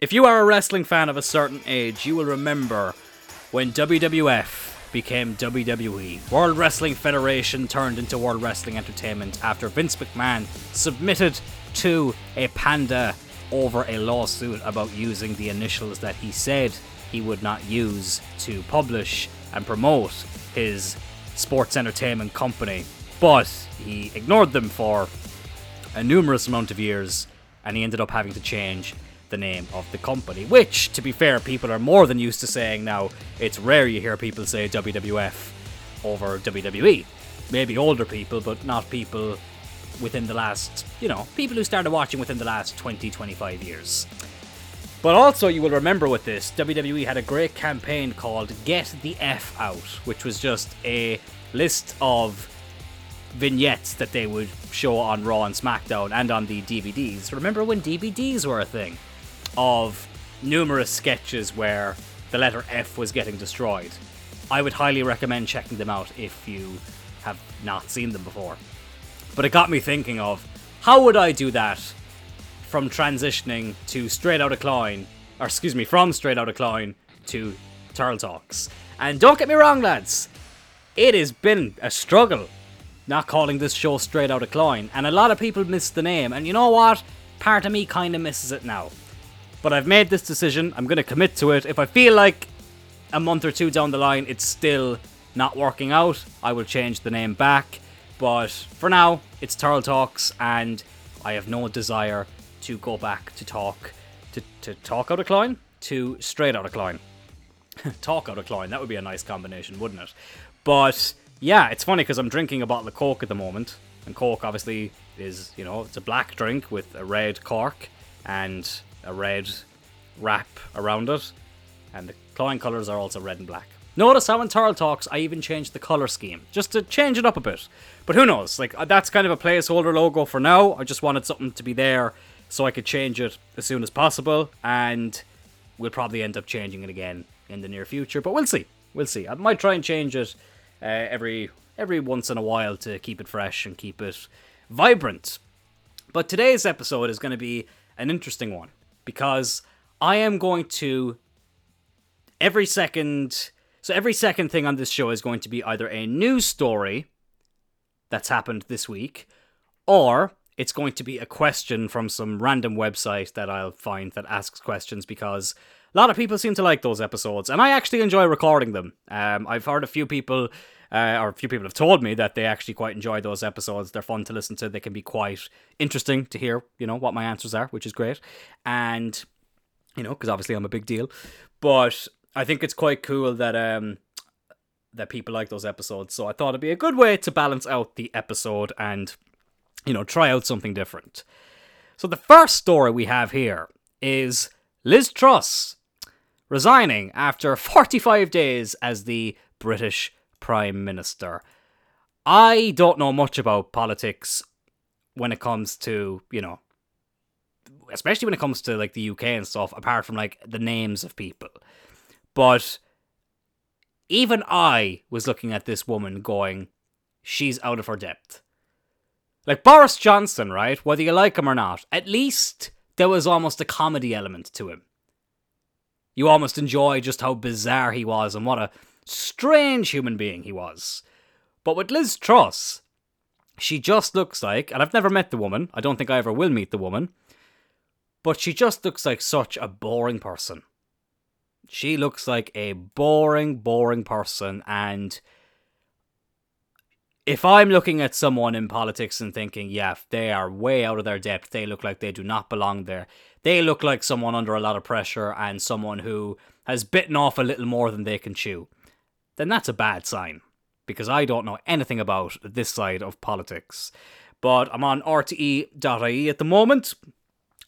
If you are a wrestling fan of a certain age, you will remember when WWF became WWE. World Wrestling Federation turned into World Wrestling Entertainment after Vince McMahon submitted to a panda over a lawsuit about using the initials that he said he would not use to publish and promote his sports entertainment company. But he ignored them for a numerous amount of years and he ended up having to change the name of the company. Which, to be fair, people are more than used to saying now. It's rare you hear people say WWF over WWE. Maybe older people, but not people within the last, you know, people who started watching within the last 20, 25 years. But also, you will remember with this, WWE had a great campaign called Get the F Out, which was just a list of vignettes that they would show on Raw and SmackDown and on the DVDs. Remember when DVDs were a thing? Of numerous sketches where the letter F was getting destroyed. I would highly recommend checking them out if you have not seen them before. But it got me thinking of how would I do that from transitioning to Straight Outta Klein, or excuse me, from Straight Outta Klein to Tyrrell Talks. And don't get me wrong, lads, it has been a struggle not calling this show Straight Outta Klein, and a lot of people miss the name, and you know what? Part of me kind of misses it now. But I've made this decision, I'm going to commit to it. If I feel like a month or two down the line it's still not working out, I will change the name back. But for now, it's Tyrrell Talks, and I have no desire to go back to talk to, to talk out of Klein to straight out of Klein. talk out of Klein, that would be a nice combination, wouldn't it? But yeah, it's funny because I'm drinking a bottle of Coke at the moment, and Coke obviously is, you know, it's a black drink with a red cork and a red wrap around it, and the Klein colours are also red and black. Notice how in Tyrrell Talks I even changed the colour scheme, just to change it up a bit. But who knows? Like, that's kind of a placeholder logo for now. I just wanted something to be there so I could change it as soon as possible, and we'll probably end up changing it again in the near future. But we'll see. We'll see. I might try and change it uh, every every once in a while to keep it fresh and keep it vibrant. But today's episode is going to be an interesting one because I am going to every second. So every second thing on this show is going to be either a news story that's happened this week, or it's going to be a question from some random website that I'll find that asks questions because a lot of people seem to like those episodes, and I actually enjoy recording them. Um, I've heard a few people, uh, or a few people have told me that they actually quite enjoy those episodes. They're fun to listen to. They can be quite interesting to hear, you know, what my answers are, which is great. And you know, because obviously I'm a big deal, but I think it's quite cool that um that people like those episodes. So I thought it'd be a good way to balance out the episode and you know, try out something different. So the first story we have here is Liz Truss resigning after 45 days as the British Prime Minister. I don't know much about politics when it comes to, you know, especially when it comes to like the UK and stuff, apart from like the names of people. But even I was looking at this woman going, she's out of her depth. Like Boris Johnson, right? Whether you like him or not, at least there was almost a comedy element to him. You almost enjoy just how bizarre he was and what a strange human being he was. But with Liz Truss, she just looks like, and I've never met the woman, I don't think I ever will meet the woman, but she just looks like such a boring person. She looks like a boring, boring person, and if I'm looking at someone in politics and thinking, yeah, they are way out of their depth, they look like they do not belong there, they look like someone under a lot of pressure and someone who has bitten off a little more than they can chew, then that's a bad sign. Because I don't know anything about this side of politics. But I'm on RTE.ie at the moment,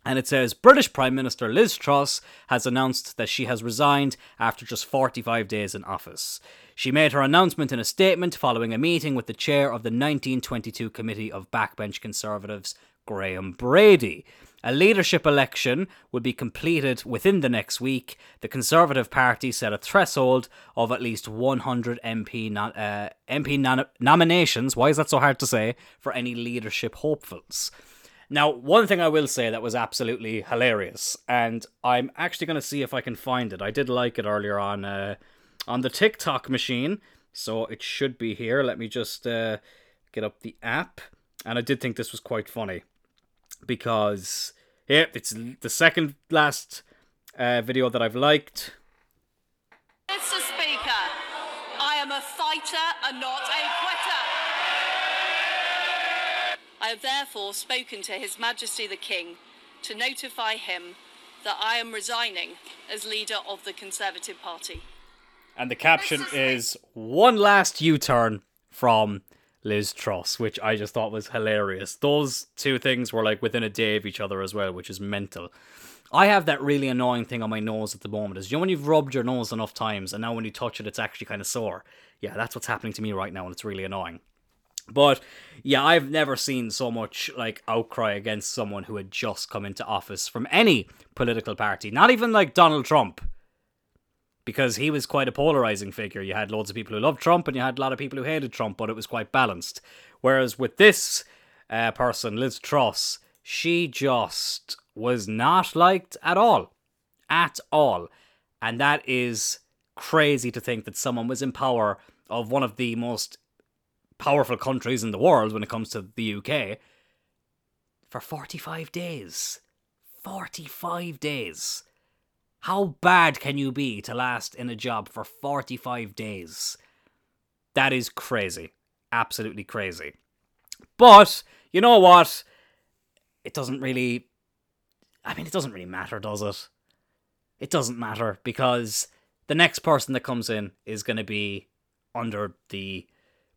and it says British Prime Minister Liz Truss has announced that she has resigned after just 45 days in office. She made her announcement in a statement following a meeting with the chair of the 1922 Committee of Backbench Conservatives, Graham Brady. A leadership election would be completed within the next week. The Conservative Party set a threshold of at least 100 MP, uh, MP nom- nominations. Why is that so hard to say? For any leadership hopefuls. Now, one thing I will say that was absolutely hilarious, and I'm actually going to see if I can find it. I did like it earlier on uh, on the TikTok machine, so it should be here. Let me just uh, get up the app, and I did think this was quite funny because yeah, it's the second last uh, video that I've liked. Mr. Speaker, I am a fighter and not a quitter. I have therefore spoken to His Majesty the King to notify him that I am resigning as leader of the Conservative Party. And the caption is one last U turn from Liz Truss, which I just thought was hilarious. Those two things were like within a day of each other as well, which is mental. I have that really annoying thing on my nose at the moment. Is you know when you've rubbed your nose enough times and now when you touch it, it's actually kind of sore. Yeah, that's what's happening to me right now, and it's really annoying. But yeah, I've never seen so much like outcry against someone who had just come into office from any political party, not even like Donald Trump because he was quite a polarizing figure. You had loads of people who loved Trump and you had a lot of people who hated Trump, but it was quite balanced. Whereas with this uh, person, Liz Truss, she just was not liked at all. At all. And that is crazy to think that someone was in power of one of the most powerful countries in the world when it comes to the UK for 45 days. 45 days. How bad can you be to last in a job for 45 days? That is crazy. Absolutely crazy. But, you know what? It doesn't really. I mean, it doesn't really matter, does it? It doesn't matter because the next person that comes in is going to be under the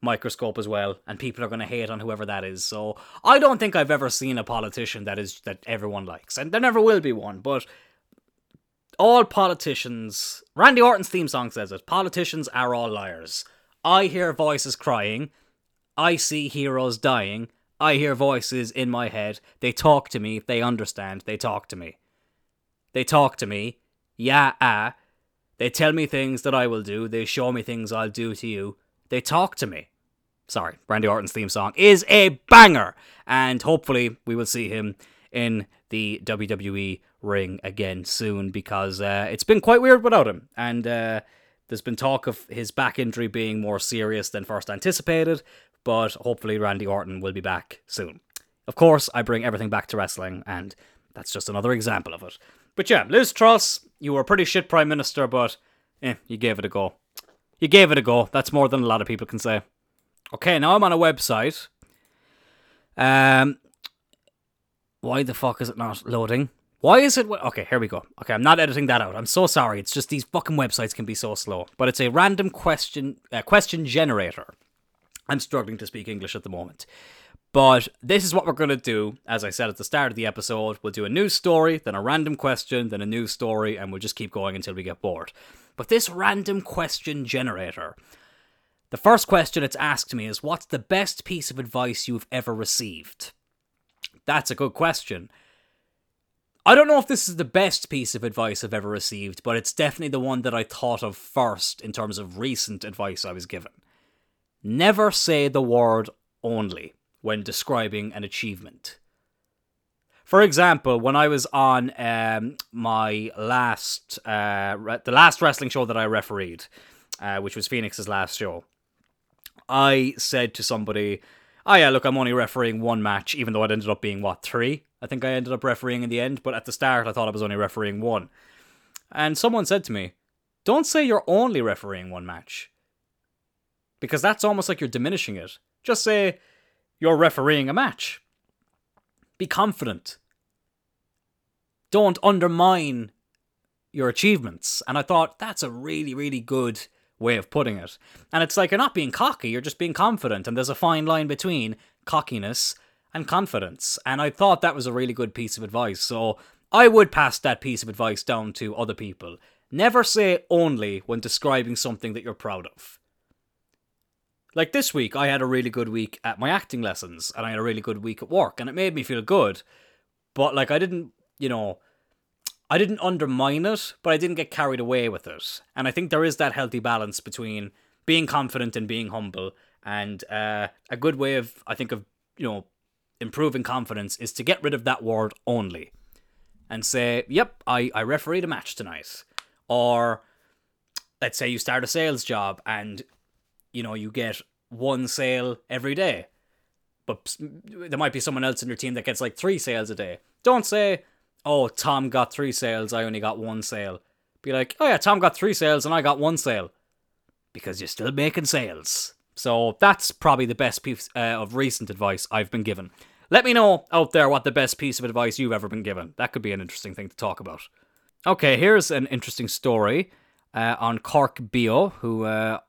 microscope as well and people are going to hate on whoever that is so i don't think i've ever seen a politician that is that everyone likes and there never will be one but all politicians, Randy Orton's theme song says it, politicians are all liars. I hear voices crying. I see heroes dying. I hear voices in my head. They talk to me. They understand. They talk to me. They talk to me. Yeah, ah. They tell me things that I will do. They show me things I'll do to you. They talk to me. Sorry, Randy Orton's theme song is a banger. And hopefully we will see him in the WWE ring again soon because uh, it's been quite weird without him. And uh, there's been talk of his back injury being more serious than first anticipated, but hopefully Randy Orton will be back soon. Of course, I bring everything back to wrestling, and that's just another example of it. But yeah, Liz Truss, you were a pretty shit prime minister, but eh, you gave it a go. You gave it a go. That's more than a lot of people can say. Okay, now I'm on a website. Um, why the fuck is it not loading? Why is it? Okay, here we go. Okay, I'm not editing that out. I'm so sorry. It's just these fucking websites can be so slow. But it's a random question uh, question generator. I'm struggling to speak English at the moment. But this is what we're going to do. As I said at the start of the episode, we'll do a news story, then a random question, then a news story, and we'll just keep going until we get bored. But this random question generator, the first question it's asked me is What's the best piece of advice you've ever received? That's a good question. I don't know if this is the best piece of advice I've ever received, but it's definitely the one that I thought of first in terms of recent advice I was given. Never say the word only when describing an achievement. For example, when I was on um, my last, uh, re- the last wrestling show that I refereed, uh, which was Phoenix's last show, I said to somebody, "Oh yeah, look, I'm only refereeing one match, even though it ended up being what three. I think I ended up refereeing in the end, but at the start I thought I was only refereeing one. And someone said to me, Don't say you're only refereeing one match. Because that's almost like you're diminishing it. Just say you're refereeing a match. Be confident. Don't undermine your achievements. And I thought that's a really, really good way of putting it. And it's like you're not being cocky, you're just being confident. And there's a fine line between cockiness and confidence. And I thought that was a really good piece of advice. So I would pass that piece of advice down to other people. Never say only when describing something that you're proud of. Like this week, I had a really good week at my acting lessons, and I had a really good week at work, and it made me feel good. But, like, I didn't, you know, I didn't undermine it, but I didn't get carried away with it. And I think there is that healthy balance between being confident and being humble, and uh, a good way of, I think, of, you know, improving confidence is to get rid of that word only and say, yep, I, I refereed a match tonight. Or let's say you start a sales job and you know you get one sale every day. But there might be someone else in your team that gets like three sales a day. Don't say, oh, Tom got three sales, I only got one sale. Be like, oh yeah, Tom got three sales and I got one sale. Because you're still making sales. So that's probably the best piece uh, of recent advice I've been given. Let me know out there what the best piece of advice you've ever been given. That could be an interesting thing to talk about. Okay, here's an interesting story uh, on Cork Bio, who uh,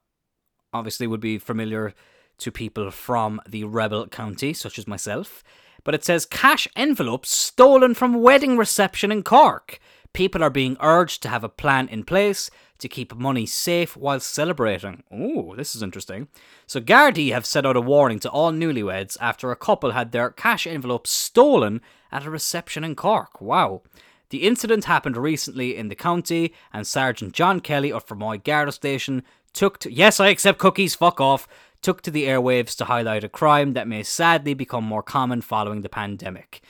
obviously would be familiar to people from the rebel county, such as myself. But it says cash envelopes stolen from wedding reception in Cork. People are being urged to have a plan in place to keep money safe while celebrating. Oh, this is interesting. So, Gardaí have set out a warning to all newlyweds after a couple had their cash envelopes stolen at a reception in Cork. Wow. The incident happened recently in the county, and Sergeant John Kelly of Fermoy Garda Station took to. Yes, I accept cookies, fuck off. Took to the airwaves to highlight a crime that may sadly become more common following the pandemic.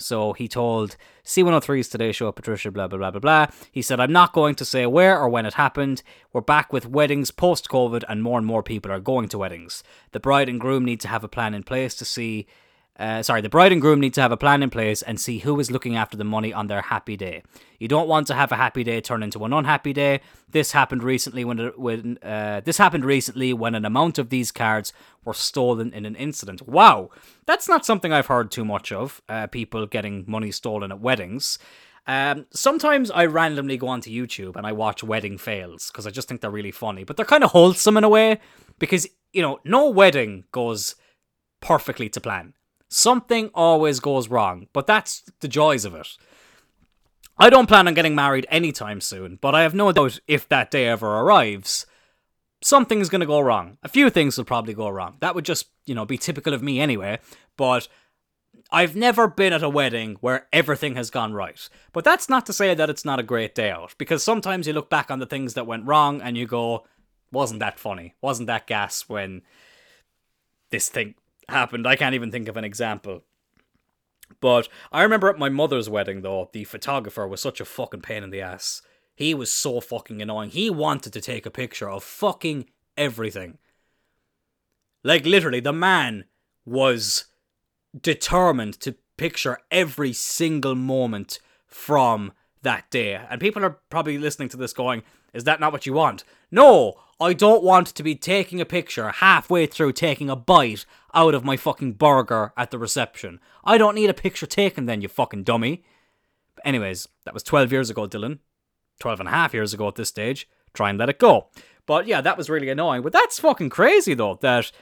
So he told C103's Today Show, Patricia, blah, blah, blah, blah, blah. He said, I'm not going to say where or when it happened. We're back with weddings post COVID, and more and more people are going to weddings. The bride and groom need to have a plan in place to see uh, sorry, the bride and groom need to have a plan in place and see who is looking after the money on their happy day. You don't want to have a happy day turn into an unhappy day. This happened recently when when uh, this happened recently when an amount of these cards were stolen in an incident. Wow, that's not something I've heard too much of. Uh, people getting money stolen at weddings. Um, sometimes I randomly go onto YouTube and I watch wedding fails because I just think they're really funny, but they're kind of wholesome in a way because you know no wedding goes perfectly to plan Something always goes wrong, but that's the joys of it. I don't plan on getting married anytime soon, but I have no doubt if that day ever arrives, something's going to go wrong. A few things will probably go wrong. That would just, you know, be typical of me anyway, but I've never been at a wedding where everything has gone right. But that's not to say that it's not a great day out, because sometimes you look back on the things that went wrong and you go, wasn't that funny? Wasn't that gas when this thing happened. I can't even think of an example. But I remember at my mother's wedding, though, the photographer was such a fucking pain in the ass. He was so fucking annoying. He wanted to take a picture of fucking everything. Like, literally, the man was determined to picture every single moment from that day. And people are probably listening to this going, is that not what you want? No, I don't want to be taking a picture halfway through taking a bite out of my fucking burger at the reception. I don't need a picture taken then, you fucking dummy. But anyways, that was 12 years ago, Dylan. 12 and a half years ago at this stage. Try and let it go. But yeah, that was really annoying. But that's fucking crazy though, that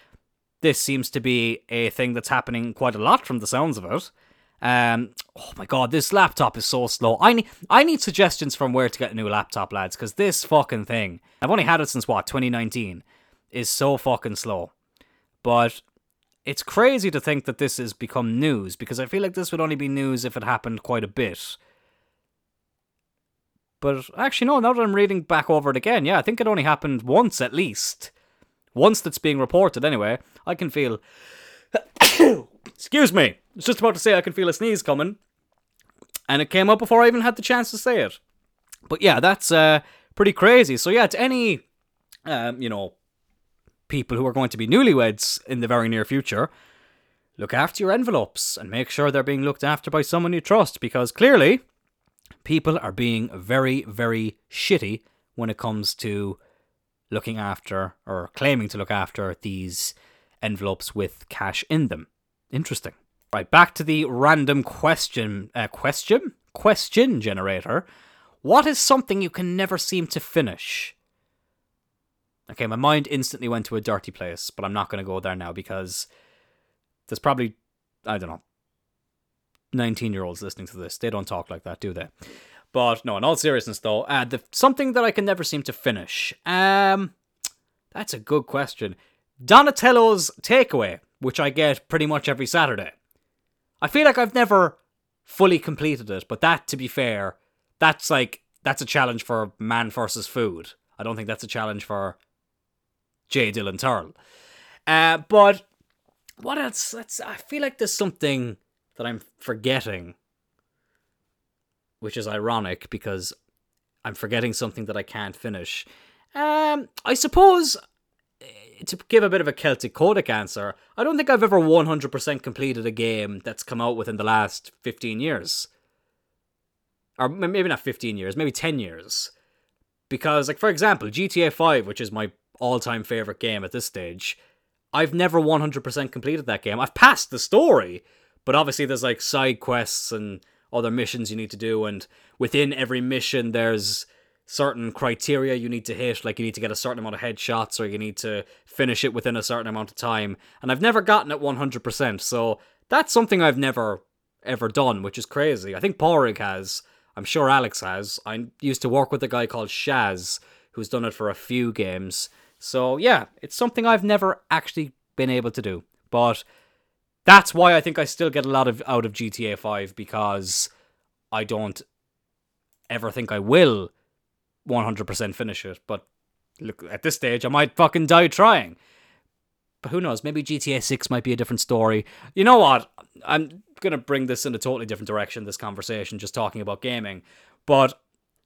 this seems to be a thing that's happening quite a lot from the sounds of it. Um, oh my god, this laptop is so slow. I need I need suggestions from where to get a new laptop, lads, because this fucking thing, I've only had it since what 2019, is so fucking slow. But it's crazy to think that this has become news because I feel like this would only be news if it happened quite a bit. But actually, no. Now that I'm reading back over it again, yeah, I think it only happened once at least. Once that's being reported, anyway. I can feel. Excuse me. I was just about to say I can feel a sneeze coming, and it came up before I even had the chance to say it. But yeah, that's uh, pretty crazy. So yeah, to any, um, you know, people who are going to be newlyweds in the very near future, look after your envelopes and make sure they're being looked after by someone you trust because clearly people are being very, very shitty when it comes to looking after or claiming to look after these envelopes with cash in them. Interesting. Right, back to the random question uh, question question generator. What is something you can never seem to finish? Okay, my mind instantly went to a dirty place, but I'm not going to go there now because there's probably I don't know 19 year olds listening to this. They don't talk like that, do they? But no, in all seriousness though, uh, the something that I can never seem to finish. Um, that's a good question. Donatello's takeaway which I get pretty much every Saturday. I feel like I've never fully completed it, but that, to be fair, that's like that's a challenge for man versus food. I don't think that's a challenge for J. Dylan Tyrrell. Uh, but what else? Let's. I feel like there's something that I'm forgetting, which is ironic because I'm forgetting something that I can't finish. Um, I suppose to give a bit of a Celtic Codec answer, I don't think I've ever 100% completed a game that's come out within the last 15 years. Or maybe not 15 years, maybe 10 years. Because, like, for example, GTA 5, which is my all time favorite game at this stage, I've never 100% completed that game. I've passed the story, but obviously there's like side quests and other missions you need to do, and within every mission, there's certain criteria you need to hit, like you need to get a certain amount of headshots or you need to finish it within a certain amount of time. And I've never gotten it 100%, so that's something I've never ever done, which is crazy. I think Porig has. I'm sure Alex has. I used to work with a guy called Shaz, who's done it for a few games. So yeah, it's something I've never actually been able to do. But that's why I think I still get a lot of out of GTA 5 because I don't ever think I will 100% finish it. But look, at this stage, I might fucking die trying. But who knows? Maybe GTA 6 might be a different story. You know what? I'm going to bring this in a totally different direction, this conversation, just talking about gaming. But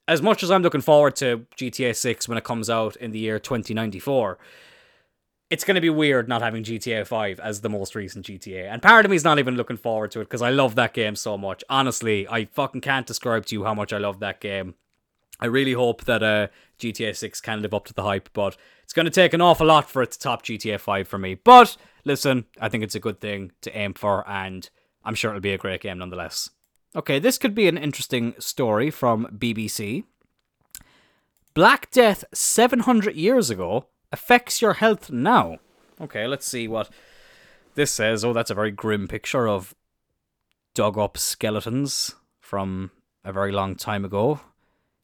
as much as I'm looking forward to GTA 6 when it comes out in the year 2094, it's going to be weird not having GTA 5 as the most recent GTA. And part of me is not even looking forward to it because I love that game so much. Honestly, I fucking can't describe to you how much I love that game. I really hope that uh, GTA 6 can live up to the hype, but it's going to take an awful lot for it to top GTA 5 for me. But listen, I think it's a good thing to aim for, and I'm sure it'll be a great game nonetheless. Okay, this could be an interesting story from BBC. Black Death 700 years ago affects your health now. Okay, let's see what this says. Oh, that's a very grim picture of dug up skeletons from a very long time ago.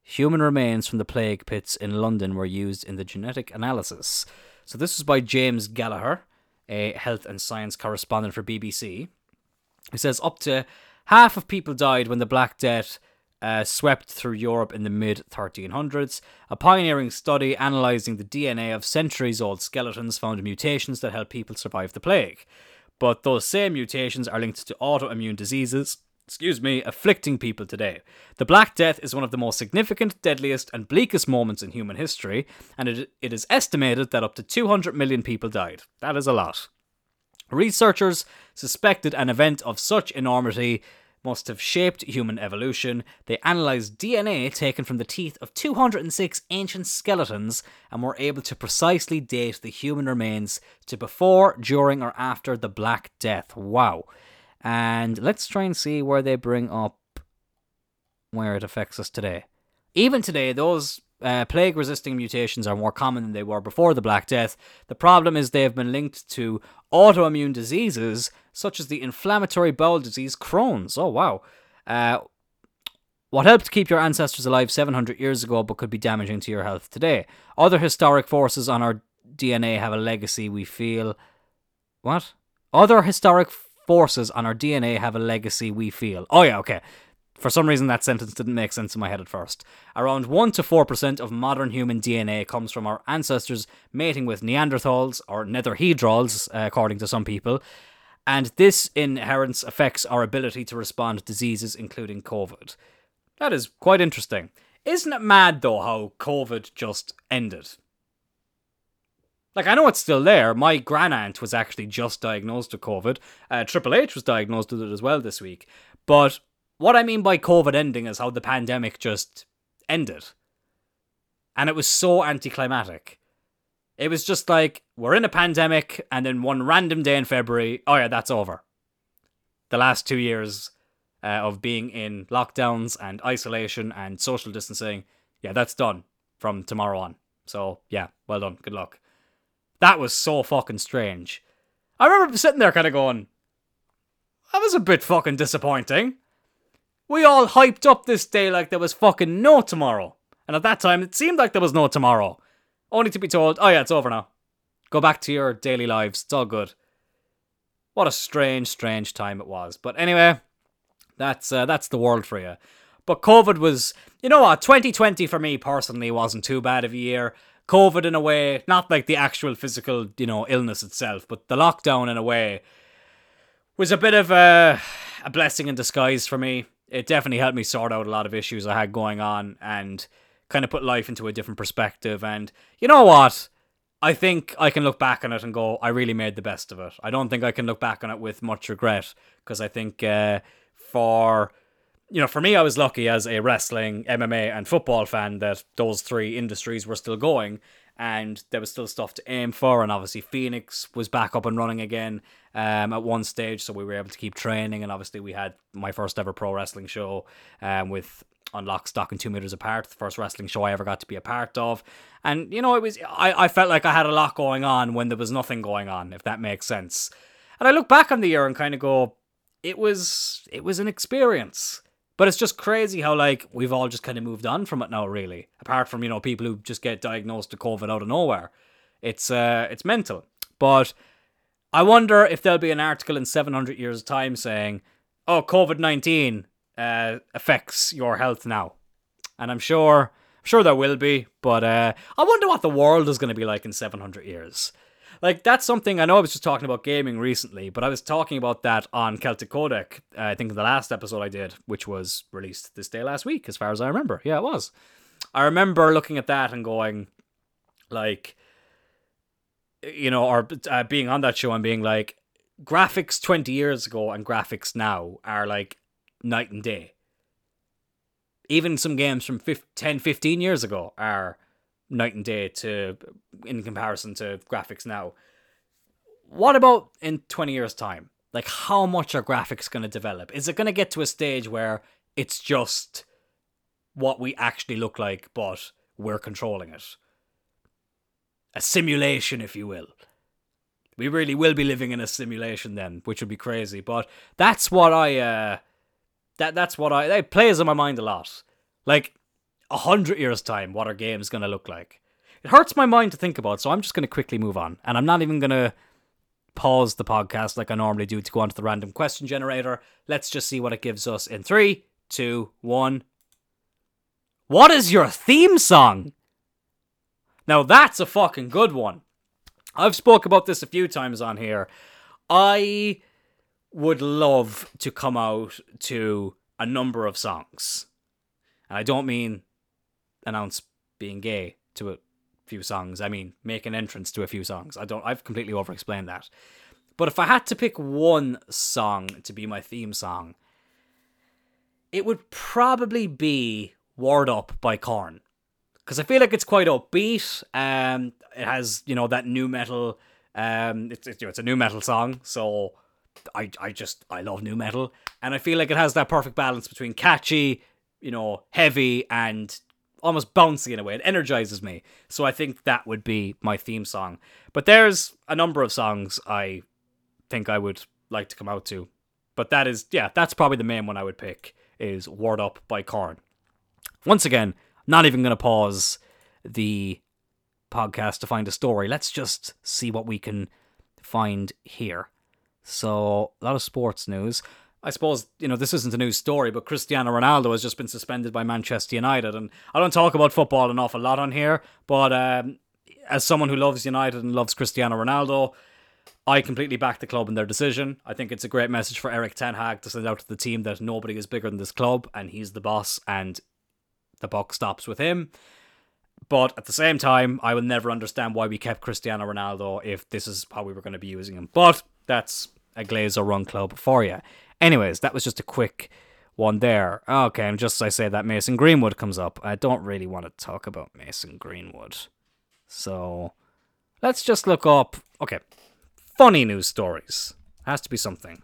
Human remains from the plague pits in London were used in the genetic analysis. So, this was by James Gallagher, a health and science correspondent for BBC. He says up to half of people died when the Black Death uh, swept through Europe in the mid 1300s. A pioneering study analysing the DNA of centuries old skeletons found mutations that help people survive the plague. But those same mutations are linked to autoimmune diseases excuse me, afflicting people today. The Black Death is one of the most significant, deadliest, and bleakest moments in human history, and it, it is estimated that up to 200 million people died. That is a lot. Researchers suspected an event of such enormity must have shaped human evolution. They analysed DNA taken from the teeth of 206 ancient skeletons and were able to precisely date the human remains to before, during, or after the Black Death. Wow. And let's try and see where they bring up where it affects us today. Even today, those uh, plague resisting mutations are more common than they were before the Black Death. The problem is they have been linked to autoimmune diseases such as the inflammatory bowel disease Crohn's. Oh, wow. Uh, what helped keep your ancestors alive 700 years ago but could be damaging to your health today. Other historic forces on our DNA have a legacy we feel. What? Other historic forces on our DNA have a legacy we feel. Oh, yeah, okay. For some reason, that sentence didn't make sense in my head at first. Around 1 to 4% of modern human DNA comes from our ancestors mating with Neanderthals, or Netherhedrals, uh, according to some people, and this inheritance affects our ability to respond to diseases, including COVID. That is quite interesting. Isn't it mad, though, how COVID just ended? Like, I know it's still there. My grand aunt was actually just diagnosed with COVID. Uh, Triple H was diagnosed with it as well this week. But what I mean by COVID ending is how the pandemic just ended. And it was so anticlimactic. It was just like, we're in a pandemic, and then one random day in February, oh yeah, that's over. The last two years uh, of being in lockdowns and isolation and social distancing, yeah, that's done from tomorrow on. So, yeah, well done. Good luck. That was so fucking strange. I remember sitting there kind of going, that was a bit fucking disappointing. We all hyped up this day like there was fucking no tomorrow. And at that time, it seemed like there was no tomorrow. Only to be told, oh yeah, it's over now. Go back to your daily lives. It's all good. What a strange, strange time it was. But anyway, that's uh, that's the world for you. But COVID was, you know what, 2020 for me personally wasn't too bad of a year. COVID in a way, not like the actual physical, you know, illness itself, but the lockdown in a way was a bit of a, a blessing in disguise for me. It definitely helped me sort out a lot of issues I had going on and kind of put life into a different perspective. And you know what? I think I can look back on it and go, I really made the best of it. I don't think I can look back on it with much regret because I think uh, for you know, for me, I was lucky as a wrestling, MMA, and football fan that those three industries were still going and there was still stuff to aim for. And obviously, Phoenix was back up and running again um, at one stage, so we were able to keep training. And obviously, we had my first ever pro wrestling show um, with Unlock Stock and Two Meters Apart, the first wrestling show I ever got to be a part of. And you know, it was I, I felt like I had a lot going on when there was nothing going on, if that makes sense. And I look back on the year and kind of go, it was it was an experience. But it's just crazy how like we've all just kind of moved on from it now, really. Apart from you know people who just get diagnosed with COVID out of nowhere, it's uh it's mental. But I wonder if there'll be an article in 700 years' time saying, "Oh, COVID 19 uh, affects your health now," and I'm sure I'm sure there will be. But uh, I wonder what the world is going to be like in 700 years. Like that's something I know I was just talking about gaming recently, but I was talking about that on Celtic Codec. Uh, I think the last episode I did, which was released this day last week, as far as I remember. Yeah, it was. I remember looking at that and going, like, you know, or uh, being on that show and being like, graphics 20 years ago and graphics now are like night and day. Even some games from 15, 10, 15 years ago are night and day to in comparison to graphics now. What about in 20 years time? Like how much are graphics going to develop? Is it going to get to a stage where it's just what we actually look like but we're controlling it? A simulation if you will. We really will be living in a simulation then, which would be crazy, but that's what I uh that that's what I that plays on my mind a lot. Like a hundred years time what our game is gonna look like. It hurts my mind to think about, so I'm just gonna quickly move on, and I'm not even gonna pause the podcast like I normally do to go onto the random question generator. Let's just see what it gives us in three, two, one. What is your theme song? Now that's a fucking good one. I've spoke about this a few times on here. I would love to come out to a number of songs. And I don't mean announce being gay to a few songs. I mean, make an entrance to a few songs. I don't. I've completely over-explained that. But if I had to pick one song to be my theme song, it would probably be "Word Up" by Korn, because I feel like it's quite upbeat. Um, it has you know that new metal. Um, it's it's, you know, it's a new metal song, so I I just I love new metal, and I feel like it has that perfect balance between catchy, you know, heavy and almost bouncy in a way. It energizes me. So I think that would be my theme song. But there's a number of songs I think I would like to come out to. But that is yeah, that's probably the main one I would pick is Word Up by Korn. Once again, not even gonna pause the podcast to find a story. Let's just see what we can find here. So a lot of sports news. I suppose, you know, this isn't a new story, but Cristiano Ronaldo has just been suspended by Manchester United. And I don't talk about football an awful lot on here, but um, as someone who loves United and loves Cristiano Ronaldo, I completely back the club in their decision. I think it's a great message for Erik Ten Hag to send out to the team that nobody is bigger than this club and he's the boss and the buck stops with him. But at the same time, I will never understand why we kept Cristiano Ronaldo if this is how we were going to be using him. But that's a Glazer run club for you. Anyways, that was just a quick one there. Okay, and just as I say that Mason Greenwood comes up, I don't really want to talk about Mason Greenwood. So let's just look up. Okay, funny news stories. Has to be something.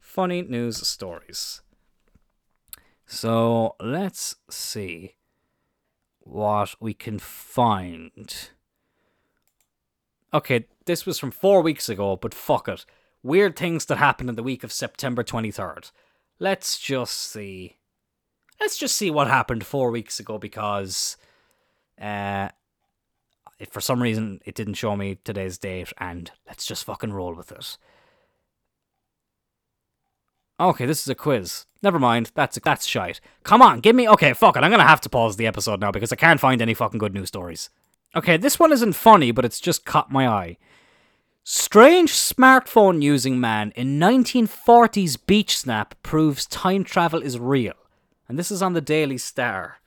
Funny news stories. So let's see what we can find. Okay, this was from four weeks ago, but fuck it weird things that happened in the week of September 23rd. Let's just see. Let's just see what happened four weeks ago because uh, for some reason it didn't show me today's date, and let's just fucking roll with it. Okay, this is a quiz. Never mind. That's a, that's shite. Come on, give me. Okay, fuck it. I'm gonna have to pause the episode now because I can't find any fucking good news stories. Okay, this one isn't funny, but it's just caught my eye. Strange smartphone using man in 1940s beach snap proves time travel is real. And this is on the Daily Star.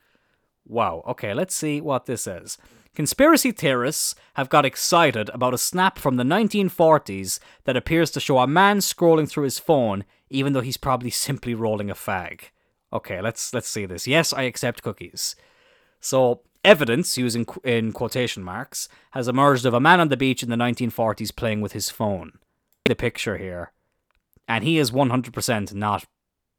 Wow, okay, let's see what this says. Conspiracy theorists have got excited about a snap from the 1940s that appears to show a man scrolling through his phone even though he's probably simply rolling a fag. Okay, let's let's see this. Yes, I accept cookies. So, evidence using in quotation marks has emerged of a man on the beach in the 1940s playing with his phone. The picture here. And he is 100% not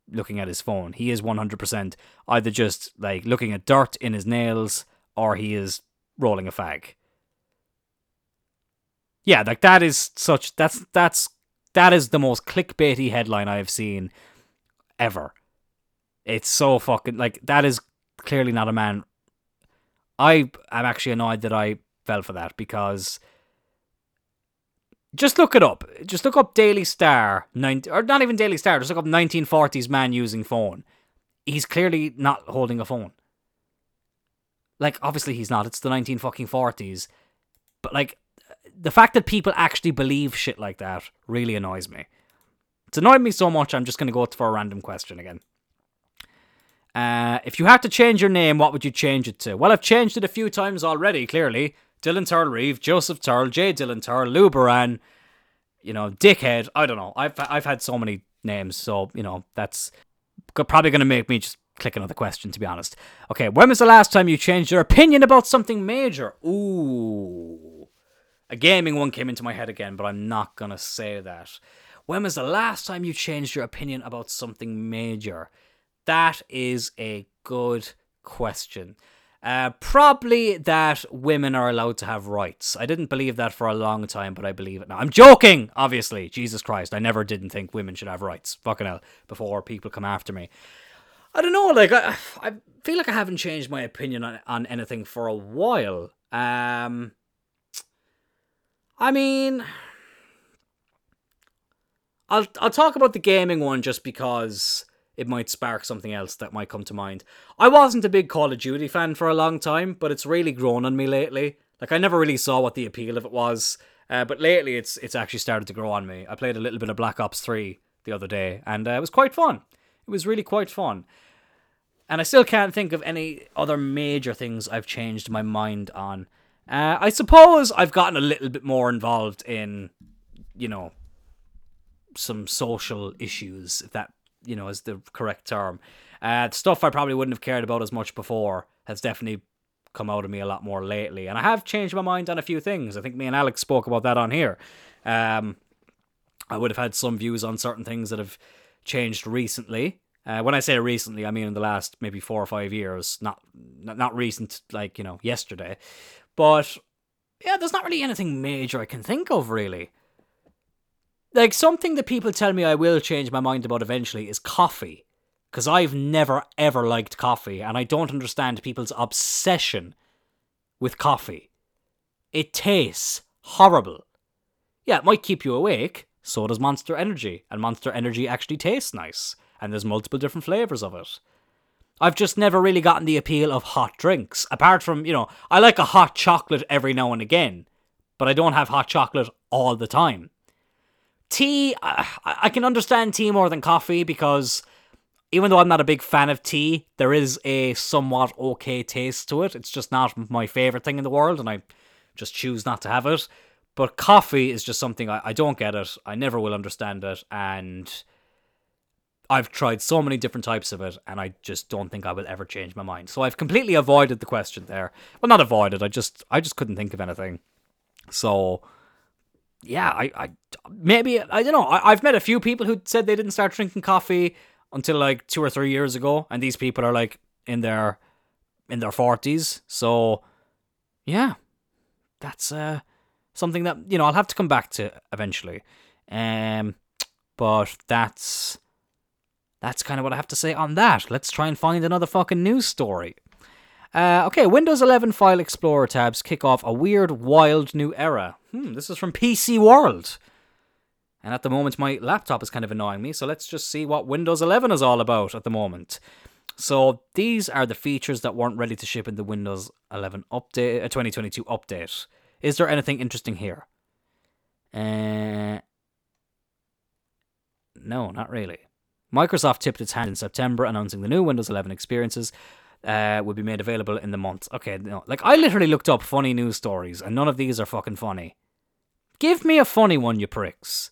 looking at his phone. He is 100% either just like looking at dirt in his nails or he is rolling a fag. Yeah, like that is such that's that's that is the most clickbaity headline I've seen ever. It's so fucking like that is clearly not a man. I am actually annoyed that I fell for that because just look it up. Just look up Daily Star, 90, or not even Daily Star. Just look up 1940s man using phone. He's clearly not holding a phone. Like obviously he's not. It's the 19 fucking 40s. But like the fact that people actually believe shit like that really annoys me. It's annoyed me so much. I'm just going to go for a random question again. Uh, if you had to change your name, what would you change it to? Well, I've changed it a few times already, clearly. Dylan Tyrrell Reeve, Joseph Tyrrell, J. Dylan Tyrrell, Lou Baran, you know, Dickhead. I don't know. I've I've had so many names, so you know that's probably going to make me just click another question. To be honest. Okay, when was the last time you changed your opinion about something major? Ooh, a gaming one came into my head again, but I'm not gonna say that. When was the last time you changed your opinion about something major? That is a good question. Uh, probably that women are allowed to have rights. I didn't believe that for a long time, but I believe it now. I'm joking, obviously. Jesus Christ, I never didn't think women should have rights. Fucking hell, before people come after me. I don't know, like, I, I feel like I haven't changed my opinion on, on anything for a while. Um, I mean, I'll I'll talk about the gaming one just because it might spark something else that might come to mind. I wasn't a big Call of Duty fan for a long time, but it's really grown on me lately. Like I never really saw what the appeal of it was, uh, but lately it's it's actually started to grow on me. I played a little bit of Black Ops Three the other day, and uh, it was quite fun. It was really quite fun. And I still can't think of any other major things I've changed my mind on. Uh, I suppose I've gotten a little bit more involved in, you know, some social issues, if that you know is the correct term. Uh, stuff I probably wouldn't have cared about as much before has definitely come out of me a lot more lately, and I have changed my mind on a few things. I think me and Alex spoke about that on here. Um, I would have had some views on certain things that have changed recently. Uh, when I say recently, I mean in the last maybe four or five years, not not, not recent like you know yesterday, but yeah, there's not really anything major I can think of really. Like something that people tell me I will change my mind about eventually is coffee, because I've never ever liked coffee, and I don't understand people's obsession with coffee. It tastes horrible. Yeah, it might keep you awake. So does Monster Energy, and Monster Energy actually tastes nice and there's multiple different flavors of it. I've just never really gotten the appeal of hot drinks. Apart from, you know, I like a hot chocolate every now and again, but I don't have hot chocolate all the time. Tea, I, I can understand tea more than coffee because even though I'm not a big fan of tea, there is a somewhat okay taste to it. It's just not my favorite thing in the world, and I just choose not to have it. But coffee is just something I, I don't get it. I never will understand it, and I've tried so many different types of it, and I just don't think I will ever change my mind. So I've completely avoided the question there. Well, not avoided. I just I just couldn't think of anything. So yeah, I, I maybe I don't know. I, I've met a few people who said they didn't start drinking coffee until like two or three years ago, and these people are like in their in their forties. So yeah, that's uh something that you know I'll have to come back to eventually. Um, but that's that's kind of what I have to say on that. Let's try and find another fucking news story. Uh, okay, Windows 11 File Explorer tabs kick off a weird, wild new era. Hmm, this is from PC World. And at the moment, my laptop is kind of annoying me, so let's just see what Windows 11 is all about at the moment. So these are the features that weren't ready to ship in the Windows 11 update, uh, 2022 update. Is there anything interesting here? Uh, no, not really. Microsoft tipped its hand in September, announcing the new Windows 11 experiences uh, would be made available in the month. Okay, no, like I literally looked up funny news stories, and none of these are fucking funny. Give me a funny one, you pricks.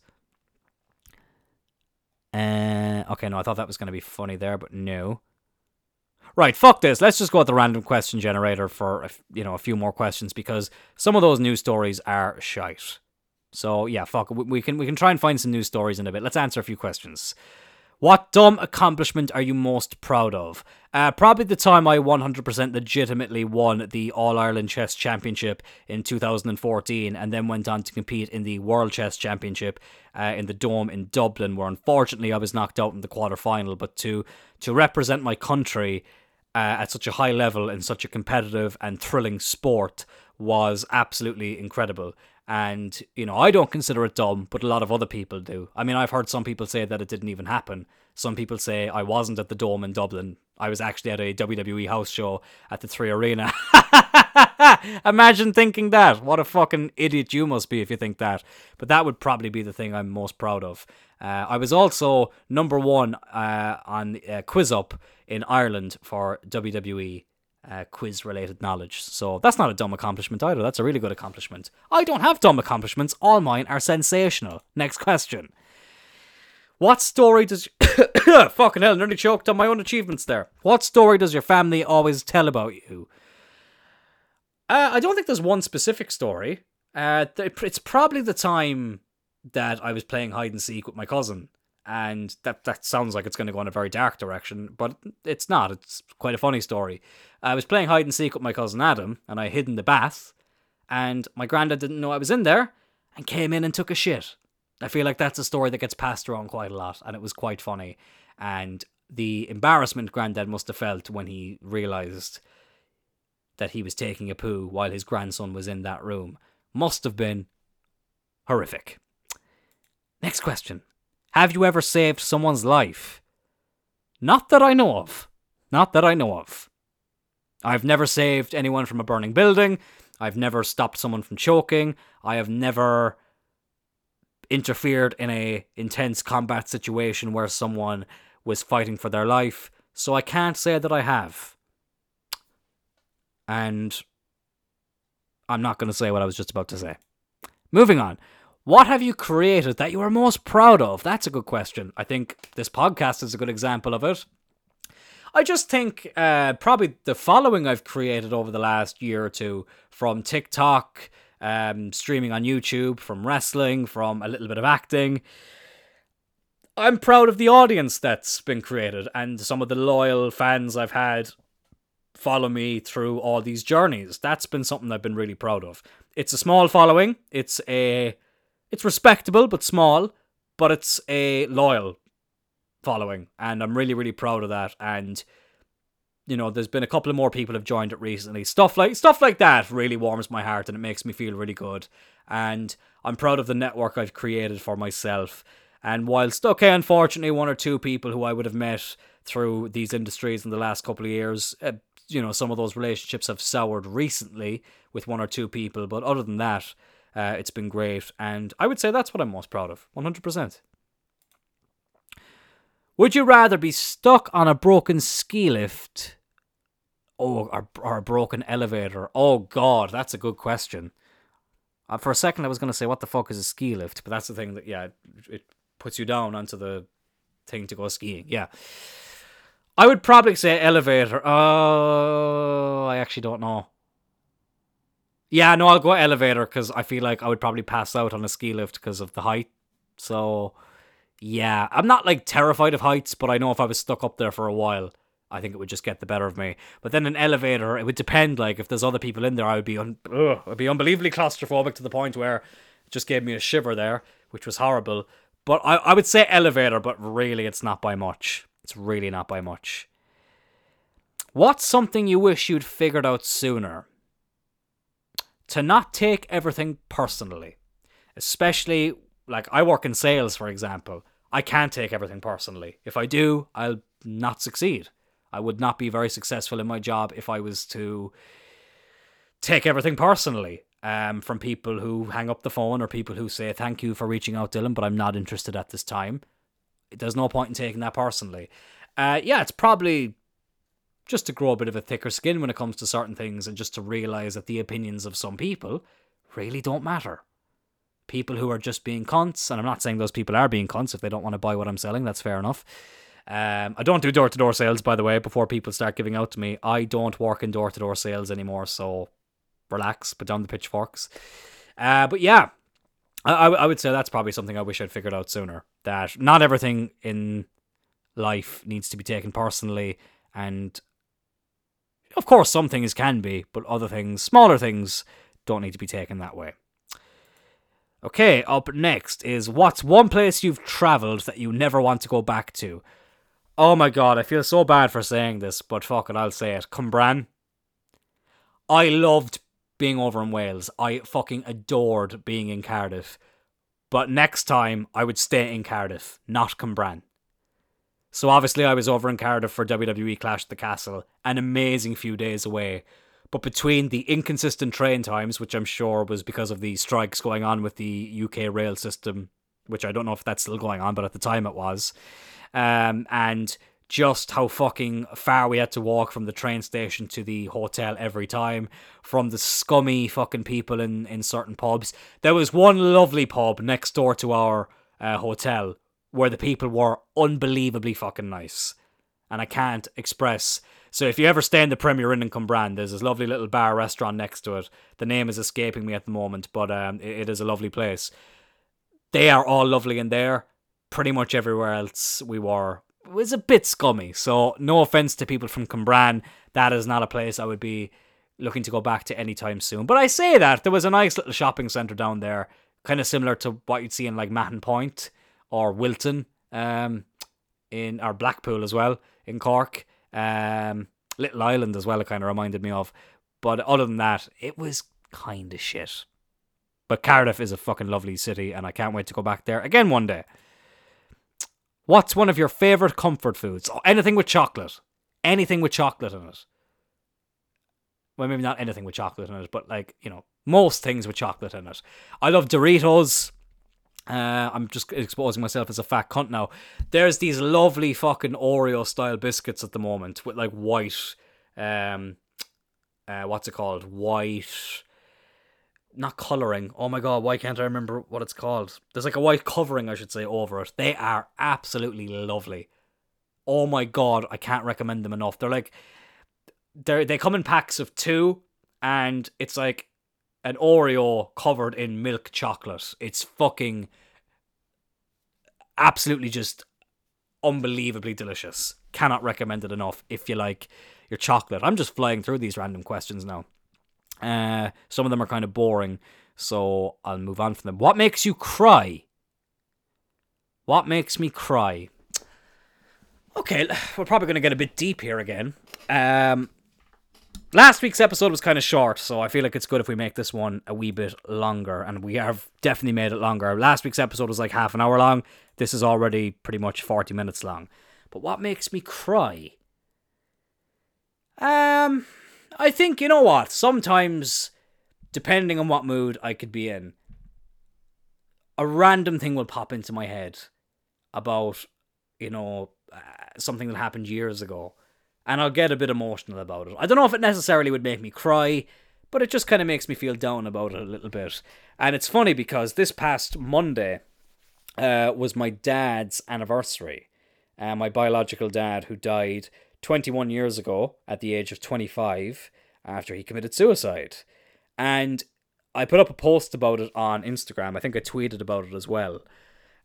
Uh, okay, no, I thought that was going to be funny there, but no. Right, fuck this. Let's just go with the random question generator for a, you know a few more questions because some of those news stories are shite. So yeah, fuck. We can we can try and find some news stories in a bit. Let's answer a few questions. What dumb accomplishment are you most proud of? Uh, probably the time I 100% legitimately won the All Ireland Chess Championship in 2014 and then went on to compete in the World Chess Championship uh, in the Dome in Dublin, where unfortunately I was knocked out in the quarter final. But to, to represent my country uh, at such a high level in such a competitive and thrilling sport was absolutely incredible. And, you know, I don't consider it dumb, but a lot of other people do. I mean, I've heard some people say that it didn't even happen. Some people say I wasn't at the Dome in Dublin. I was actually at a WWE house show at the Three Arena. Imagine thinking that. What a fucking idiot you must be if you think that. But that would probably be the thing I'm most proud of. Uh, I was also number one uh, on uh, Quiz Up in Ireland for WWE uh, quiz related knowledge. So that's not a dumb accomplishment either. That's a really good accomplishment. I don't have dumb accomplishments. All mine are sensational. Next question. What story does. fucking hell, nearly choked on my own achievements there. What story does your family always tell about you? Uh, I don't think there's one specific story. Uh, it's probably the time that I was playing hide and seek with my cousin and that that sounds like it's going to go in a very dark direction, but it's not. It's quite a funny story. I was playing hide and seek with my cousin Adam, and I hid in the bath, and my granddad didn't know I was in there, and came in and took a shit. I feel like that's a story that gets passed around quite a lot, and it was quite funny. And the embarrassment granddad must have felt when he realized that he was taking a poo while his grandson was in that room must have been horrific. Next question. Have you ever saved someone's life? Not that I know of. Not that I know of. I've never saved anyone from a burning building. I've never stopped someone from choking. I have never interfered in a intense combat situation where someone was fighting for their life. So I can't say that I have. And I'm not going to say what I was just about to say. Moving on. What have you created that you are most proud of? That's a good question. I think this podcast is a good example of it. I just think uh, probably the following I've created over the last year or two from TikTok, um, streaming on YouTube, from wrestling, from a little bit of acting. I'm proud of the audience that's been created and some of the loyal fans I've had follow me through all these journeys. That's been something I've been really proud of. It's a small following. It's a it's respectable but small, but it's a loyal following, and I'm really really proud of that. And you know, there's been a couple of more people have joined it recently. Stuff like stuff like that really warms my heart and it makes me feel really good. And I'm proud of the network I've created for myself. And whilst okay, unfortunately, one or two people who I would have met through these industries in the last couple of years, uh, you know, some of those relationships have soured recently with one or two people. But other than that, uh, it's been great, and I would say that's what I'm most proud of, 100%. Would you rather be stuck on a broken ski lift oh, or, or a broken elevator? Oh, God, that's a good question. Uh, for a second, I was going to say, what the fuck is a ski lift? But that's the thing that, yeah, it puts you down onto the thing to go skiing. Yeah. I would probably say elevator. Oh, I actually don't know. Yeah, no, I'll go elevator because I feel like I would probably pass out on a ski lift because of the height. So, yeah, I'm not like terrified of heights, but I know if I was stuck up there for a while, I think it would just get the better of me. But then an elevator, it would depend. Like if there's other people in there, I would be un- ugh, I'd be unbelievably claustrophobic to the point where it just gave me a shiver there, which was horrible. But I, I would say elevator, but really, it's not by much. It's really not by much. What's something you wish you'd figured out sooner? To not take everything personally, especially like I work in sales, for example. I can't take everything personally. If I do, I'll not succeed. I would not be very successful in my job if I was to take everything personally. um, from people who hang up the phone or people who say thank you for reaching out, Dylan, but I'm not interested at this time. There's no point in taking that personally. Uh, yeah, it's probably just to grow a bit of a thicker skin when it comes to certain things and just to realize that the opinions of some people really don't matter. People who are just being cons, and I'm not saying those people are being cons if they don't want to buy what I'm selling, that's fair enough. Um, I don't do door to door sales, by the way, before people start giving out to me. I don't work in door to door sales anymore, so relax, put down the pitchforks. Uh, but yeah, I, I would say that's probably something I wish I'd figured out sooner. That not everything in life needs to be taken personally, and of course, some things can be, but other things, smaller things, don't need to be taken that way. Okay, up next is what's one place you've travelled that you never want to go back to? Oh my god, I feel so bad for saying this, but fuck it, I'll say it. Cwmbran. I loved being over in Wales. I fucking adored being in Cardiff. But next time, I would stay in Cardiff, not Cwmbran. So obviously, I was over in Cardiff for WWE Clash at the Castle, an amazing few days away. But between the inconsistent train times, which I'm sure was because of the strikes going on with the UK rail system, which I don't know if that's still going on, but at the time it was, um, and just how fucking far we had to walk from the train station to the hotel every time, from the scummy fucking people in, in certain pubs. There was one lovely pub next door to our uh, hotel where the people were unbelievably fucking nice. And I can't express. So if you ever stay in the Premier Inn in Cwmbran, there's this lovely little bar restaurant next to it. The name is escaping me at the moment, but um, it, it is a lovely place. They are all lovely in there. Pretty much everywhere else we were was a bit scummy. So no offense to people from Cwmbran, that is not a place I would be looking to go back to anytime soon. But I say that there was a nice little shopping centre down there, kind of similar to what you'd see in like Mahon Point or Wilton, um, in our Blackpool as well in Cork, um, Little Island as well. It kind of reminded me of, but other than that, it was kind of shit. But Cardiff is a fucking lovely city, and I can't wait to go back there again one day. What's one of your favorite comfort foods? Anything with chocolate. Anything with chocolate in it. Well, maybe not anything with chocolate in it, but like, you know, most things with chocolate in it. I love Doritos. Uh, I'm just exposing myself as a fat cunt now. There's these lovely fucking Oreo style biscuits at the moment with like white, um, uh, what's it called? White, not coloring. Oh my god, why can't I remember what it's called? There's like a white covering, I should say, over it. They are absolutely lovely. Oh my god, I can't recommend them enough. They're like, they they come in packs of two, and it's like an Oreo covered in milk chocolate. It's fucking absolutely just unbelievably delicious. Cannot recommend it enough if you like your chocolate. I'm just flying through these random questions now. Uh, some of them are kind of boring, so I'll move on from them. What makes you cry? What makes me cry? Okay, we're probably going to get a bit deep here again. Um, Last week's episode was kind of short, so I feel like it's good if we make this one a wee bit longer, and we have definitely made it longer. Last week's episode was like half an hour long. This is already pretty much 40 minutes long. But what makes me cry? Um, I think, you know what? Sometimes, depending on what mood I could be in, a random thing will pop into my head about, you know, uh, something that happened years ago and I'll get a bit emotional about it. I don't know if it necessarily would make me cry, but it just kind of makes me feel down about it a little bit. And it's funny because this past Monday uh, was my dad's anniversary. Uh, my biological dad, who died 21 years ago at the age of 25 after he committed suicide. And I put up a post about it on Instagram. I think I tweeted about it as well.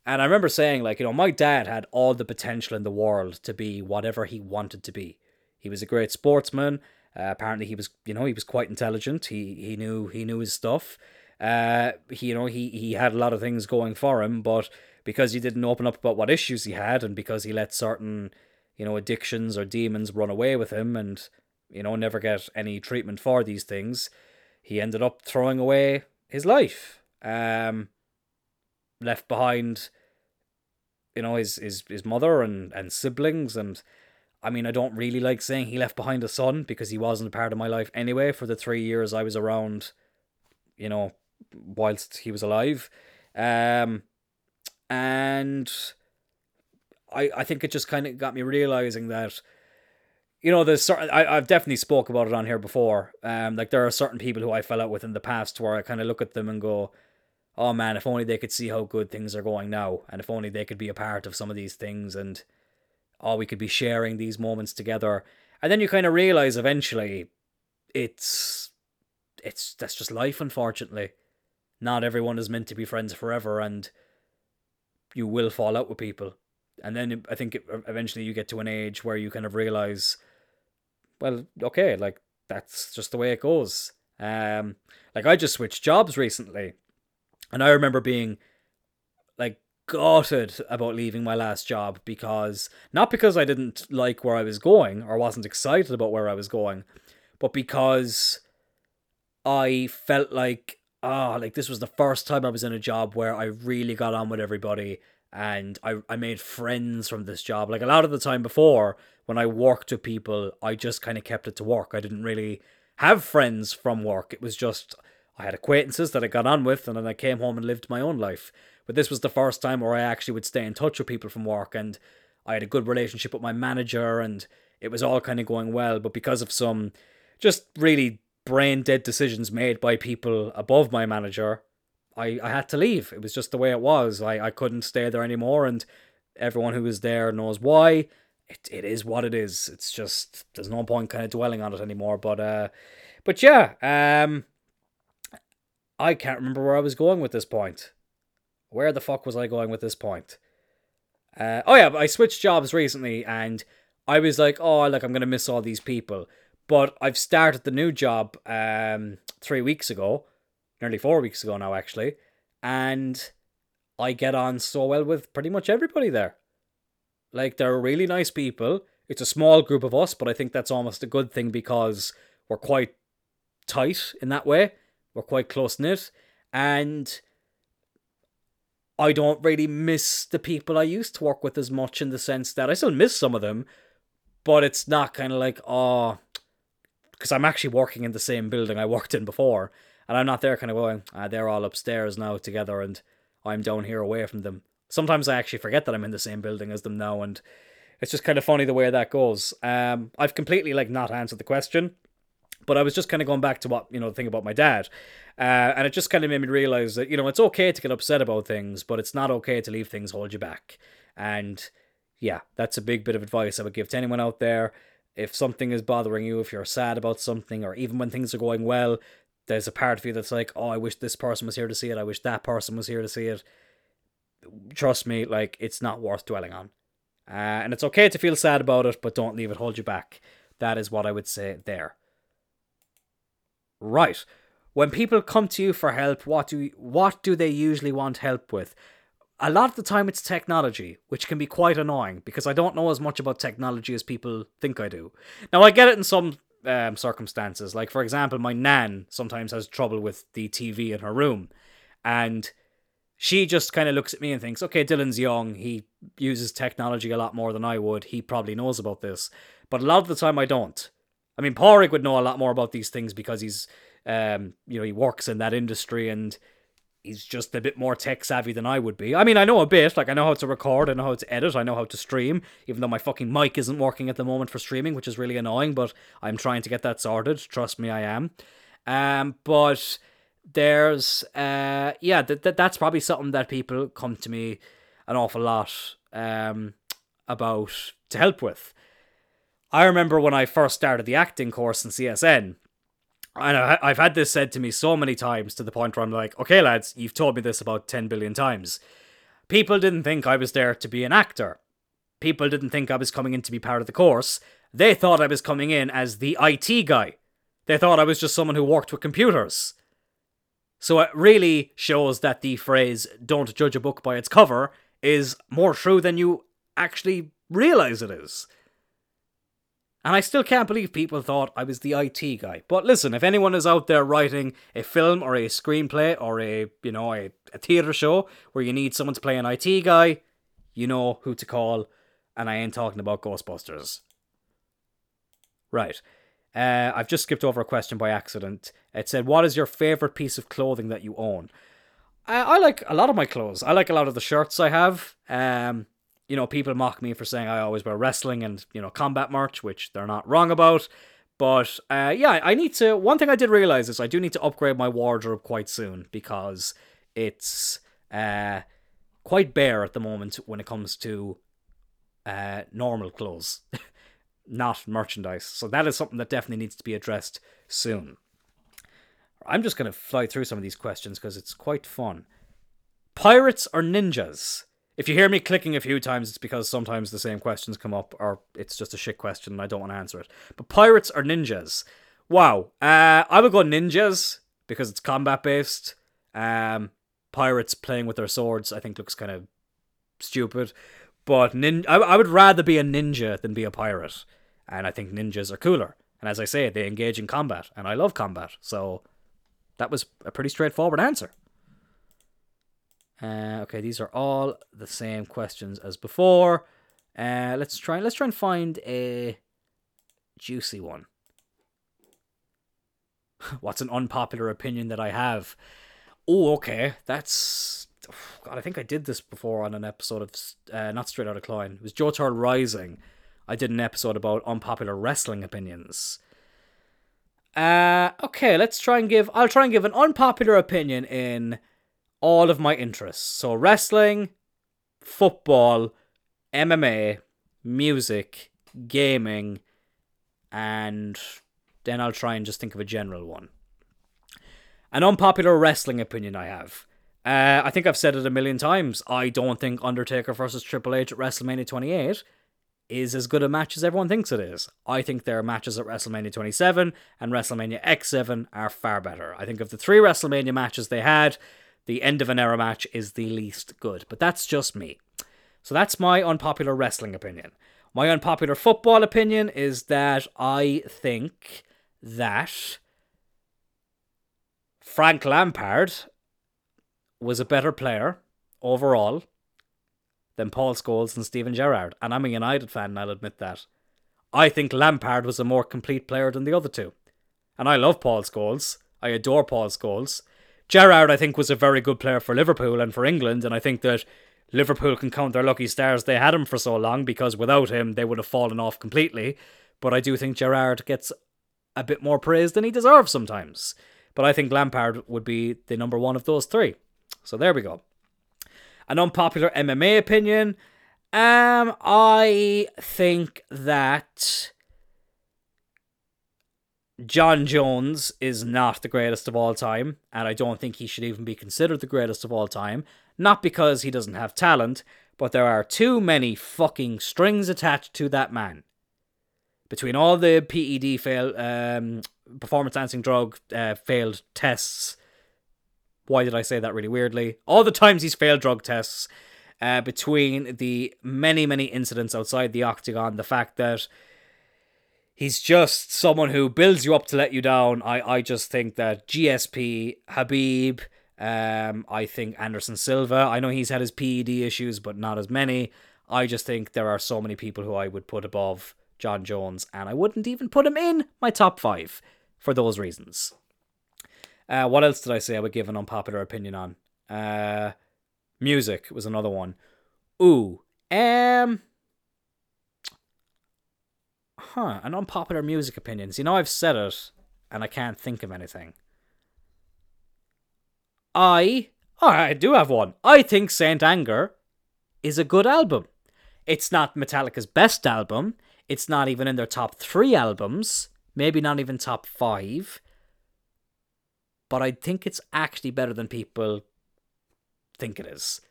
And I remember saying, like, you know, my dad had all the potential in the world to be whatever he wanted to be. He was a great sportsman. Uh, apparently, he was you know he was quite intelligent. He he knew he knew his stuff. Uh, he, you know he he had a lot of things going for him, but because he didn't open up about what issues he had, and because he let certain you know addictions or demons run away with him, and you know never get any treatment for these things, he ended up throwing away his life. Um, left behind, you know, his his his mother and and siblings and I mean, I don't really like saying he left behind a son because he wasn't a part of my life anyway for the three years I was around, you know, whilst he was alive. Um, and I, I think it just kind of got me realizing that, you know, there's certain, I, I've definitely spoke about it on here before. Um, like there are certain people who I fell out with in the past where I kind of look at them and go, oh man, if only they could see how good things are going now, and if only they could be a part of some of these things, and oh, we could be sharing these moments together. And then you kind of realize eventually, it's, it's that's just life, unfortunately. Not everyone is meant to be friends forever, and you will fall out with people. And then I think eventually you get to an age where you kind of realize, well, okay, like that's just the way it goes. Um, like I just switched jobs recently, and I remember being like gutted about leaving my last job because not because I didn't like where I was going or wasn't excited about where I was going, but because I felt like ah, oh, like this was the first time I was in a job where I really got on with everybody and I, I made friends from this job. Like a lot of the time before, when I worked with people, I just kind of kept it to work. I didn't really have friends from work. It was just I had acquaintances that I got on with, and then I came home and lived my own life. But this was the first time where I actually would stay in touch with people from work, and I had a good relationship with my manager, and it was all kind of going well. But because of some just really brain dead decisions made by people above my manager, I, I had to leave. It was just the way it was. I, I couldn't stay there anymore, and everyone who was there knows why. It, it is what it is. It's just there's no point kind of dwelling on it anymore. But uh, but yeah, um, I can't remember where I was going with this point. Where the fuck was I going with this point? Uh, oh yeah, I switched jobs recently, and I was like, oh, like I'm gonna miss all these people. But I've started the new job um three weeks ago, nearly four weeks ago now, actually, and I get on so well with pretty much everybody there. Like, they're really nice people. It's a small group of us, but I think that's almost a good thing because we're quite tight in that way. We're quite close knit. And I don't really miss the people I used to work with as much in the sense that I still miss some of them, but it's not kind of like, oh, because I'm actually working in the same building I worked in before and I'm not there kind of going, ah, they're all upstairs now together and I'm down here away from them. Sometimes I actually forget that I'm in the same building as them now and it's just kind of funny the way that goes. Um, I've completely like not answered the question, but I was just kind of going back to what, you know, the thing about my dad. Uh, and it just kind of made me realize that, you know, it's okay to get upset about things, but it's not okay to leave things hold you back. And yeah, that's a big bit of advice I would give to anyone out there. If something is bothering you, if you're sad about something, or even when things are going well, there's a part of you that's like, oh, I wish this person was here to see it. I wish that person was here to see it. Trust me, like it's not worth dwelling on. Uh, and it's okay to feel sad about it, but don't leave it hold you back. That is what I would say there. Right. When people come to you for help, what do you, what do they usually want help with? A lot of the time it's technology, which can be quite annoying because I don't know as much about technology as people think I do. Now I get it in some um, circumstances. Like, for example, my nan sometimes has trouble with the TV in her room, and she just kind of looks at me and thinks, okay, Dylan's young. He uses technology a lot more than I would. He probably knows about this. But a lot of the time, I don't. I mean, Porrig would know a lot more about these things because he's, um, you know, he works in that industry and he's just a bit more tech savvy than I would be. I mean, I know a bit. Like, I know how to record, I know how to edit, I know how to stream, even though my fucking mic isn't working at the moment for streaming, which is really annoying, but I'm trying to get that sorted. Trust me, I am. Um, but there's, uh, yeah, th- th- that's probably something that people come to me an awful lot um, about to help with. I remember when I first started the acting course in CSN, and I've had this said to me so many times to the point where I'm like, okay, lads, you've told me this about 10 billion times. People didn't think I was there to be an actor. People didn't think I was coming in to be part of the course. They thought I was coming in as the IT guy. They thought I was just someone who worked with computers. So it really shows that the phrase, don't judge a book by its cover, is more true than you actually realize it is. And I still can't believe people thought I was the IT guy. But listen, if anyone is out there writing a film or a screenplay or a, you know, a, a theatre show where you need someone to play an IT guy, you know who to call. And I ain't talking about Ghostbusters. Right. Uh, I've just skipped over a question by accident. It said, "What is your favorite piece of clothing that you own?" I, I like a lot of my clothes. I like a lot of the shirts I have. Um, you know, people mock me for saying I always wear wrestling and you know combat merch, which they're not wrong about. But uh, yeah, I need to. One thing I did realize is I do need to upgrade my wardrobe quite soon because it's uh, quite bare at the moment when it comes to uh, normal clothes, not merchandise. So that is something that definitely needs to be addressed soon. I'm just going to fly through some of these questions because it's quite fun. Pirates or ninjas? If you hear me clicking a few times, it's because sometimes the same questions come up, or it's just a shit question and I don't want to answer it. But pirates or ninjas? Wow. Uh, I would go ninjas because it's combat based. Um, pirates playing with their swords, I think, looks kind of stupid. But nin- I, I would rather be a ninja than be a pirate. And I think ninjas are cooler. And as I say, they engage in combat, and I love combat. So that was a pretty straightforward answer. Uh, okay, these are all the same questions as before. Uh, let's try. Let's try and find a juicy one. What's an unpopular opinion that I have? Oh, okay, that's. God, I think I did this before on an episode of uh, not Straight Outta Klein. It was Joe Turtle Rising. I did an episode about unpopular wrestling opinions. Uh, okay, let's try and give. I'll try and give an unpopular opinion in all of my interests. So wrestling, football, MMA, music, gaming, and then I'll try and just think of a general one. An unpopular wrestling opinion I have. Uh, I think I've said it a million times. I don't think Undertaker versus Triple H at WrestleMania 28 is as good a match as everyone thinks it is. I think their matches at WrestleMania 27 and WrestleMania X7 are far better. I think of the three WrestleMania matches they had, the end of an era match is the least good. But that's just me. So that's my unpopular wrestling opinion. My unpopular football opinion is that I think that Frank Lampard was a better player overall than Paul Scholes and Steven Gerrard. And I'm a United fan, and I'll admit that. I think Lampard was a more complete player than the other two. And I love Paul Scholes. I adore Paul Scholes. Gerrard, I think, was a very good player for Liverpool and for England, and I think that Liverpool can count their lucky stars they had him for so long because without him they would have fallen off completely. But I do think Gerrard gets a bit more praise than he deserves sometimes. But I think Lampard would be the number one of those three. So there we go. An unpopular MMA opinion. Um, I think that Jon Jones is not the greatest of all time, and I don't think he should even be considered the greatest of all time. Not because he doesn't have talent, but there are too many fucking strings attached to that man. Between all the PED fail, um, performance enhancing drug uh, failed tests, why did I say that really weirdly? All the times he's failed drug tests, uh, between the many, many incidents outside the octagon, the fact that he's just someone who builds you up to let you down. I, I just think that GSP, Khabib, um, I think Anderson Silva, I know he's had his PED issues, but not as many. I just think there are so many people who I would put above Jon Jones, and I wouldn't even put him in my top five for those reasons. Uh, what else did I say I would give an unpopular opinion on? Uh, music was another one. Ooh, um, huh, an unpopular music opinions. You know, I've said it, and I can't think of anything. I, oh, I do have one. I think Saint Anger is a good album. It's not Metallica's best album. It's not even in their top three albums. Maybe not even top five but I think it's actually better than people think it is.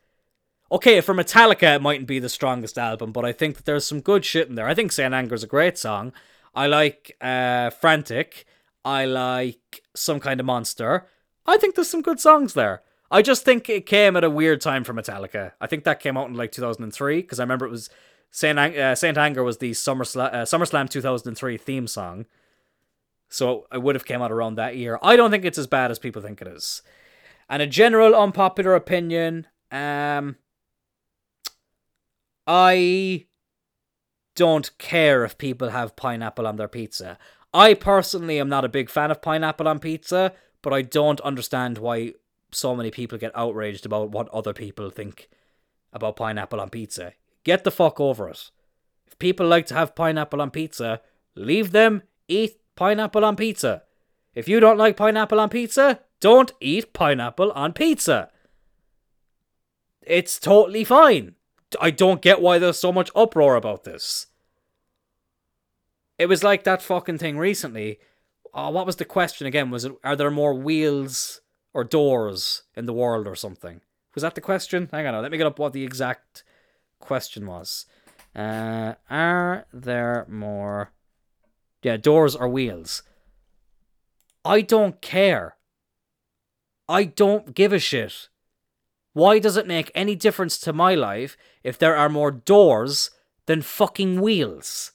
Okay, for Metallica, it mightn't be the strongest album, but I think that there's some good shit in there. I think Saint Anger is a great song. I like uh, Frantic. I like Some Kind of Monster. I think there's some good songs there. I just think it came at a weird time for Metallica. I think that came out in like 2003 because I remember it was Saint, Ang- uh, Saint Anger was the SummerSlam, uh, SummerSlam 2003 theme song. So it would have came out around that year. I don't think it's as bad as people think it is. And a general unpopular opinion, um I don't care if people have pineapple on their pizza. I personally am not a big fan of pineapple on pizza, but I don't understand why so many people get outraged about what other people think about pineapple on pizza. Get the fuck over it. If people like to have pineapple on pizza, leave them eat pineapple on pizza. If you don't like pineapple on pizza, don't eat pineapple on pizza. It's totally fine. I don't get why there's so much uproar about this. It was like that fucking thing recently. Oh, what was the question again? Was it are there more wheels or doors in the world or something? Was that the question? Hang on, let me get up what the exact question was. Uh, are there more? Yeah, doors or wheels. I don't care. I don't give a shit. Why does it make any difference to my life if there are more doors than fucking wheels?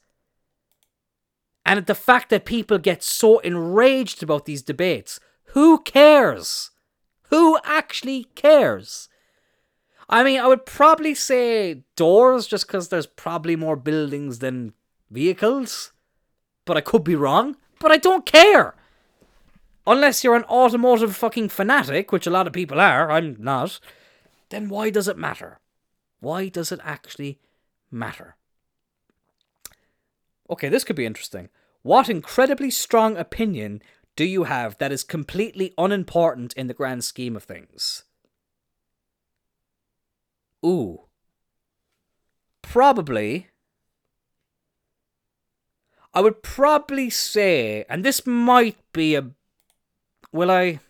And at the fact that people get so enraged about these debates, who cares? Who actually cares? I mean, I would probably say doors just because there's probably more buildings than vehicles. But I could be wrong. But I don't care. Unless you're an automotive fucking fanatic, which a lot of people are, I'm not, then why does it matter? Why does it actually matter? Okay, this could be interesting. What incredibly strong opinion do you have that is completely unimportant in the grand scheme of things? Ooh. Probably. I would probably say, and this might be a. Will I?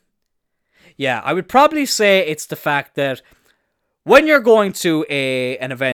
Yeah, I would probably say it's the fact that when you're going to a an event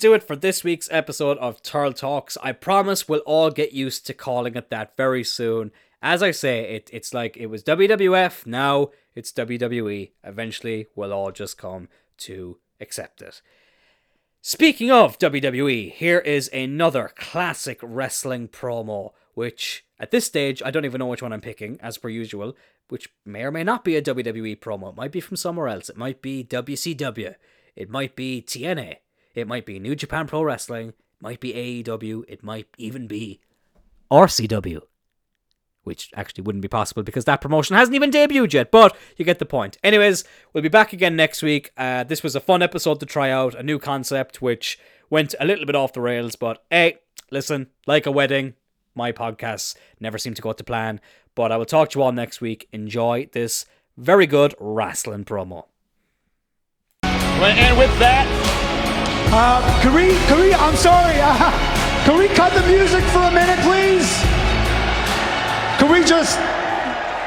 do it for this week's episode of Tyrrell Talks. I promise we'll all get used to calling it that very soon. As I say, it, it's like it was WWF, now it's WWE. Eventually, we'll all just come to accept it. Speaking of WWE, here is another classic wrestling promo, which at this stage, I don't even know which one I'm picking, as per usual, which may or may not be a WWE promo. It might be from somewhere else. It might be WCW. It might be TNA. It might be New Japan Pro Wrestling. Might be AEW. It might even be RCW. Which actually wouldn't be possible because that promotion hasn't even debuted yet, but you get the point. Anyways, we'll be back again next week. Uh, this was a fun episode to try out, a new concept which went a little bit off the rails, but hey, listen, like a wedding, my podcasts never seem to go to plan. But I will talk to you all next week. Enjoy this very good wrestling promo. And with that, Uh, can we, can we, I'm sorry, uh, can we cut the music for a minute, please? Can we just,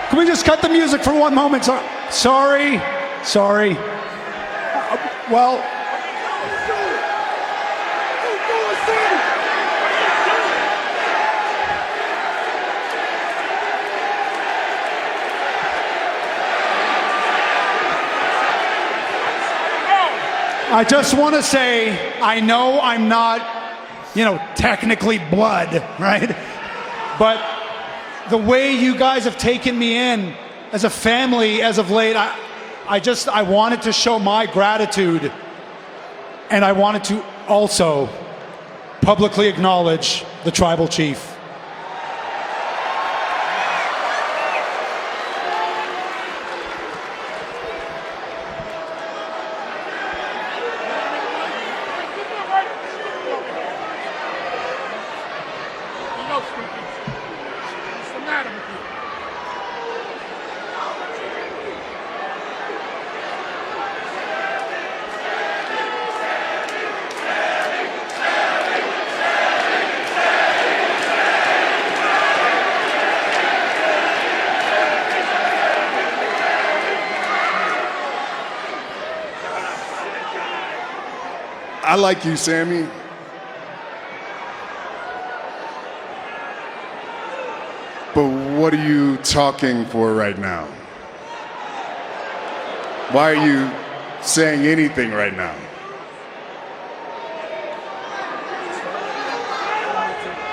can we just cut the music for one moment? So, sorry, sorry. Uh, well, I just want to say, I know I'm not, you know, technically blood, right? But the way you guys have taken me in as a family as of late, I, I just, I wanted to show my gratitude. And I wanted to also publicly acknowledge the tribal chief. Like you, Sami. But what are you talking for right now? Why are you saying anything right now?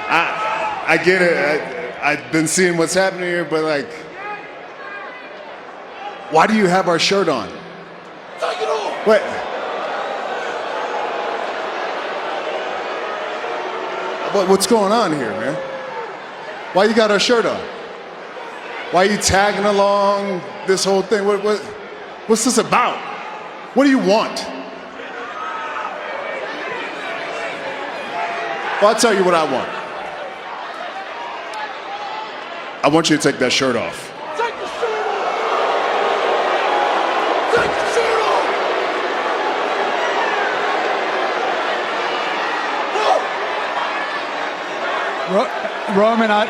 I, I get it. I, I've been seeing what's happening here, but like, why do you have our shirt on? Take it off. What? What, what's going on here, man? Why you got our shirt on? Why you tagging along this whole thing? What, what, what's this about? What do you want? Well, I'll tell you what I want. I want you to take that shirt off. Take the shirt off. Take the shirt off. Ro- Roman, I,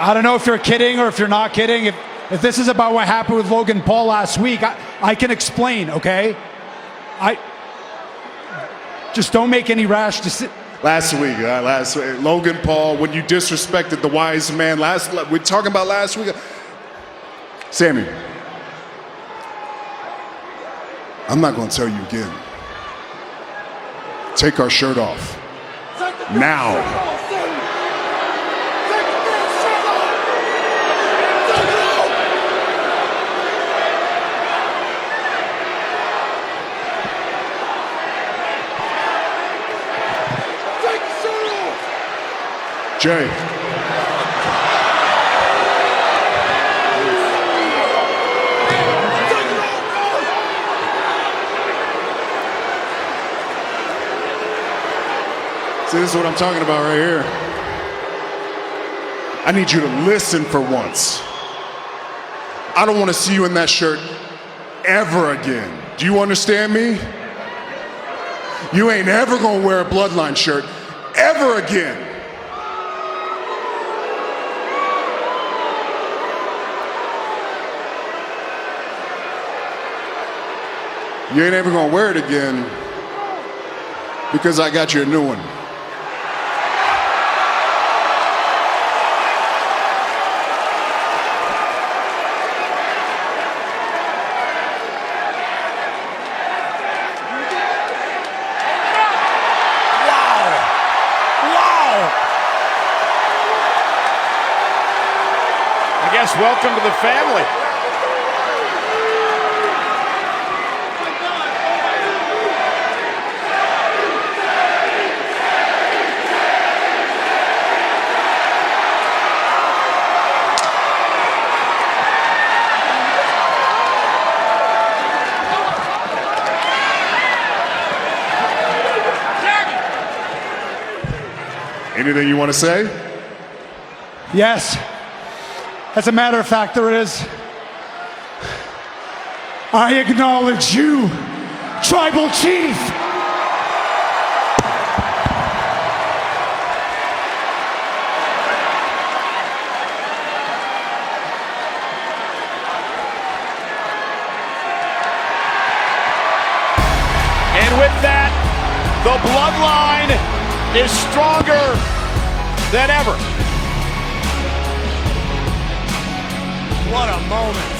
I don't know if you're kidding or if you're not kidding. If, if this is about what happened with Logan Paul last week, I, I can explain, okay? I just don't make any rash decisions. Last week, uh, last week, Logan Paul, when you disrespected the wise man. Last, we're talking about last week. Sami, I'm not going to tell you again. Take our shirt off now. shirt off, Sami. Take the damn shirt off. Take it off. Take the shirt off. Jey. See, this is what I'm talking about right here. I need you to listen for once. I don't want to see you in that shirt ever again. Do you understand me? You ain't ever gonna wear a bloodline shirt ever again. You ain't ever gonna wear it again because I got you a new one. Wow! I guess welcome to the family. Anything you want to say? Yes. As a matter of fact, there is. I acknowledge you, Tribal Chief. And with that, the bloodline is stronger than ever. What a moment.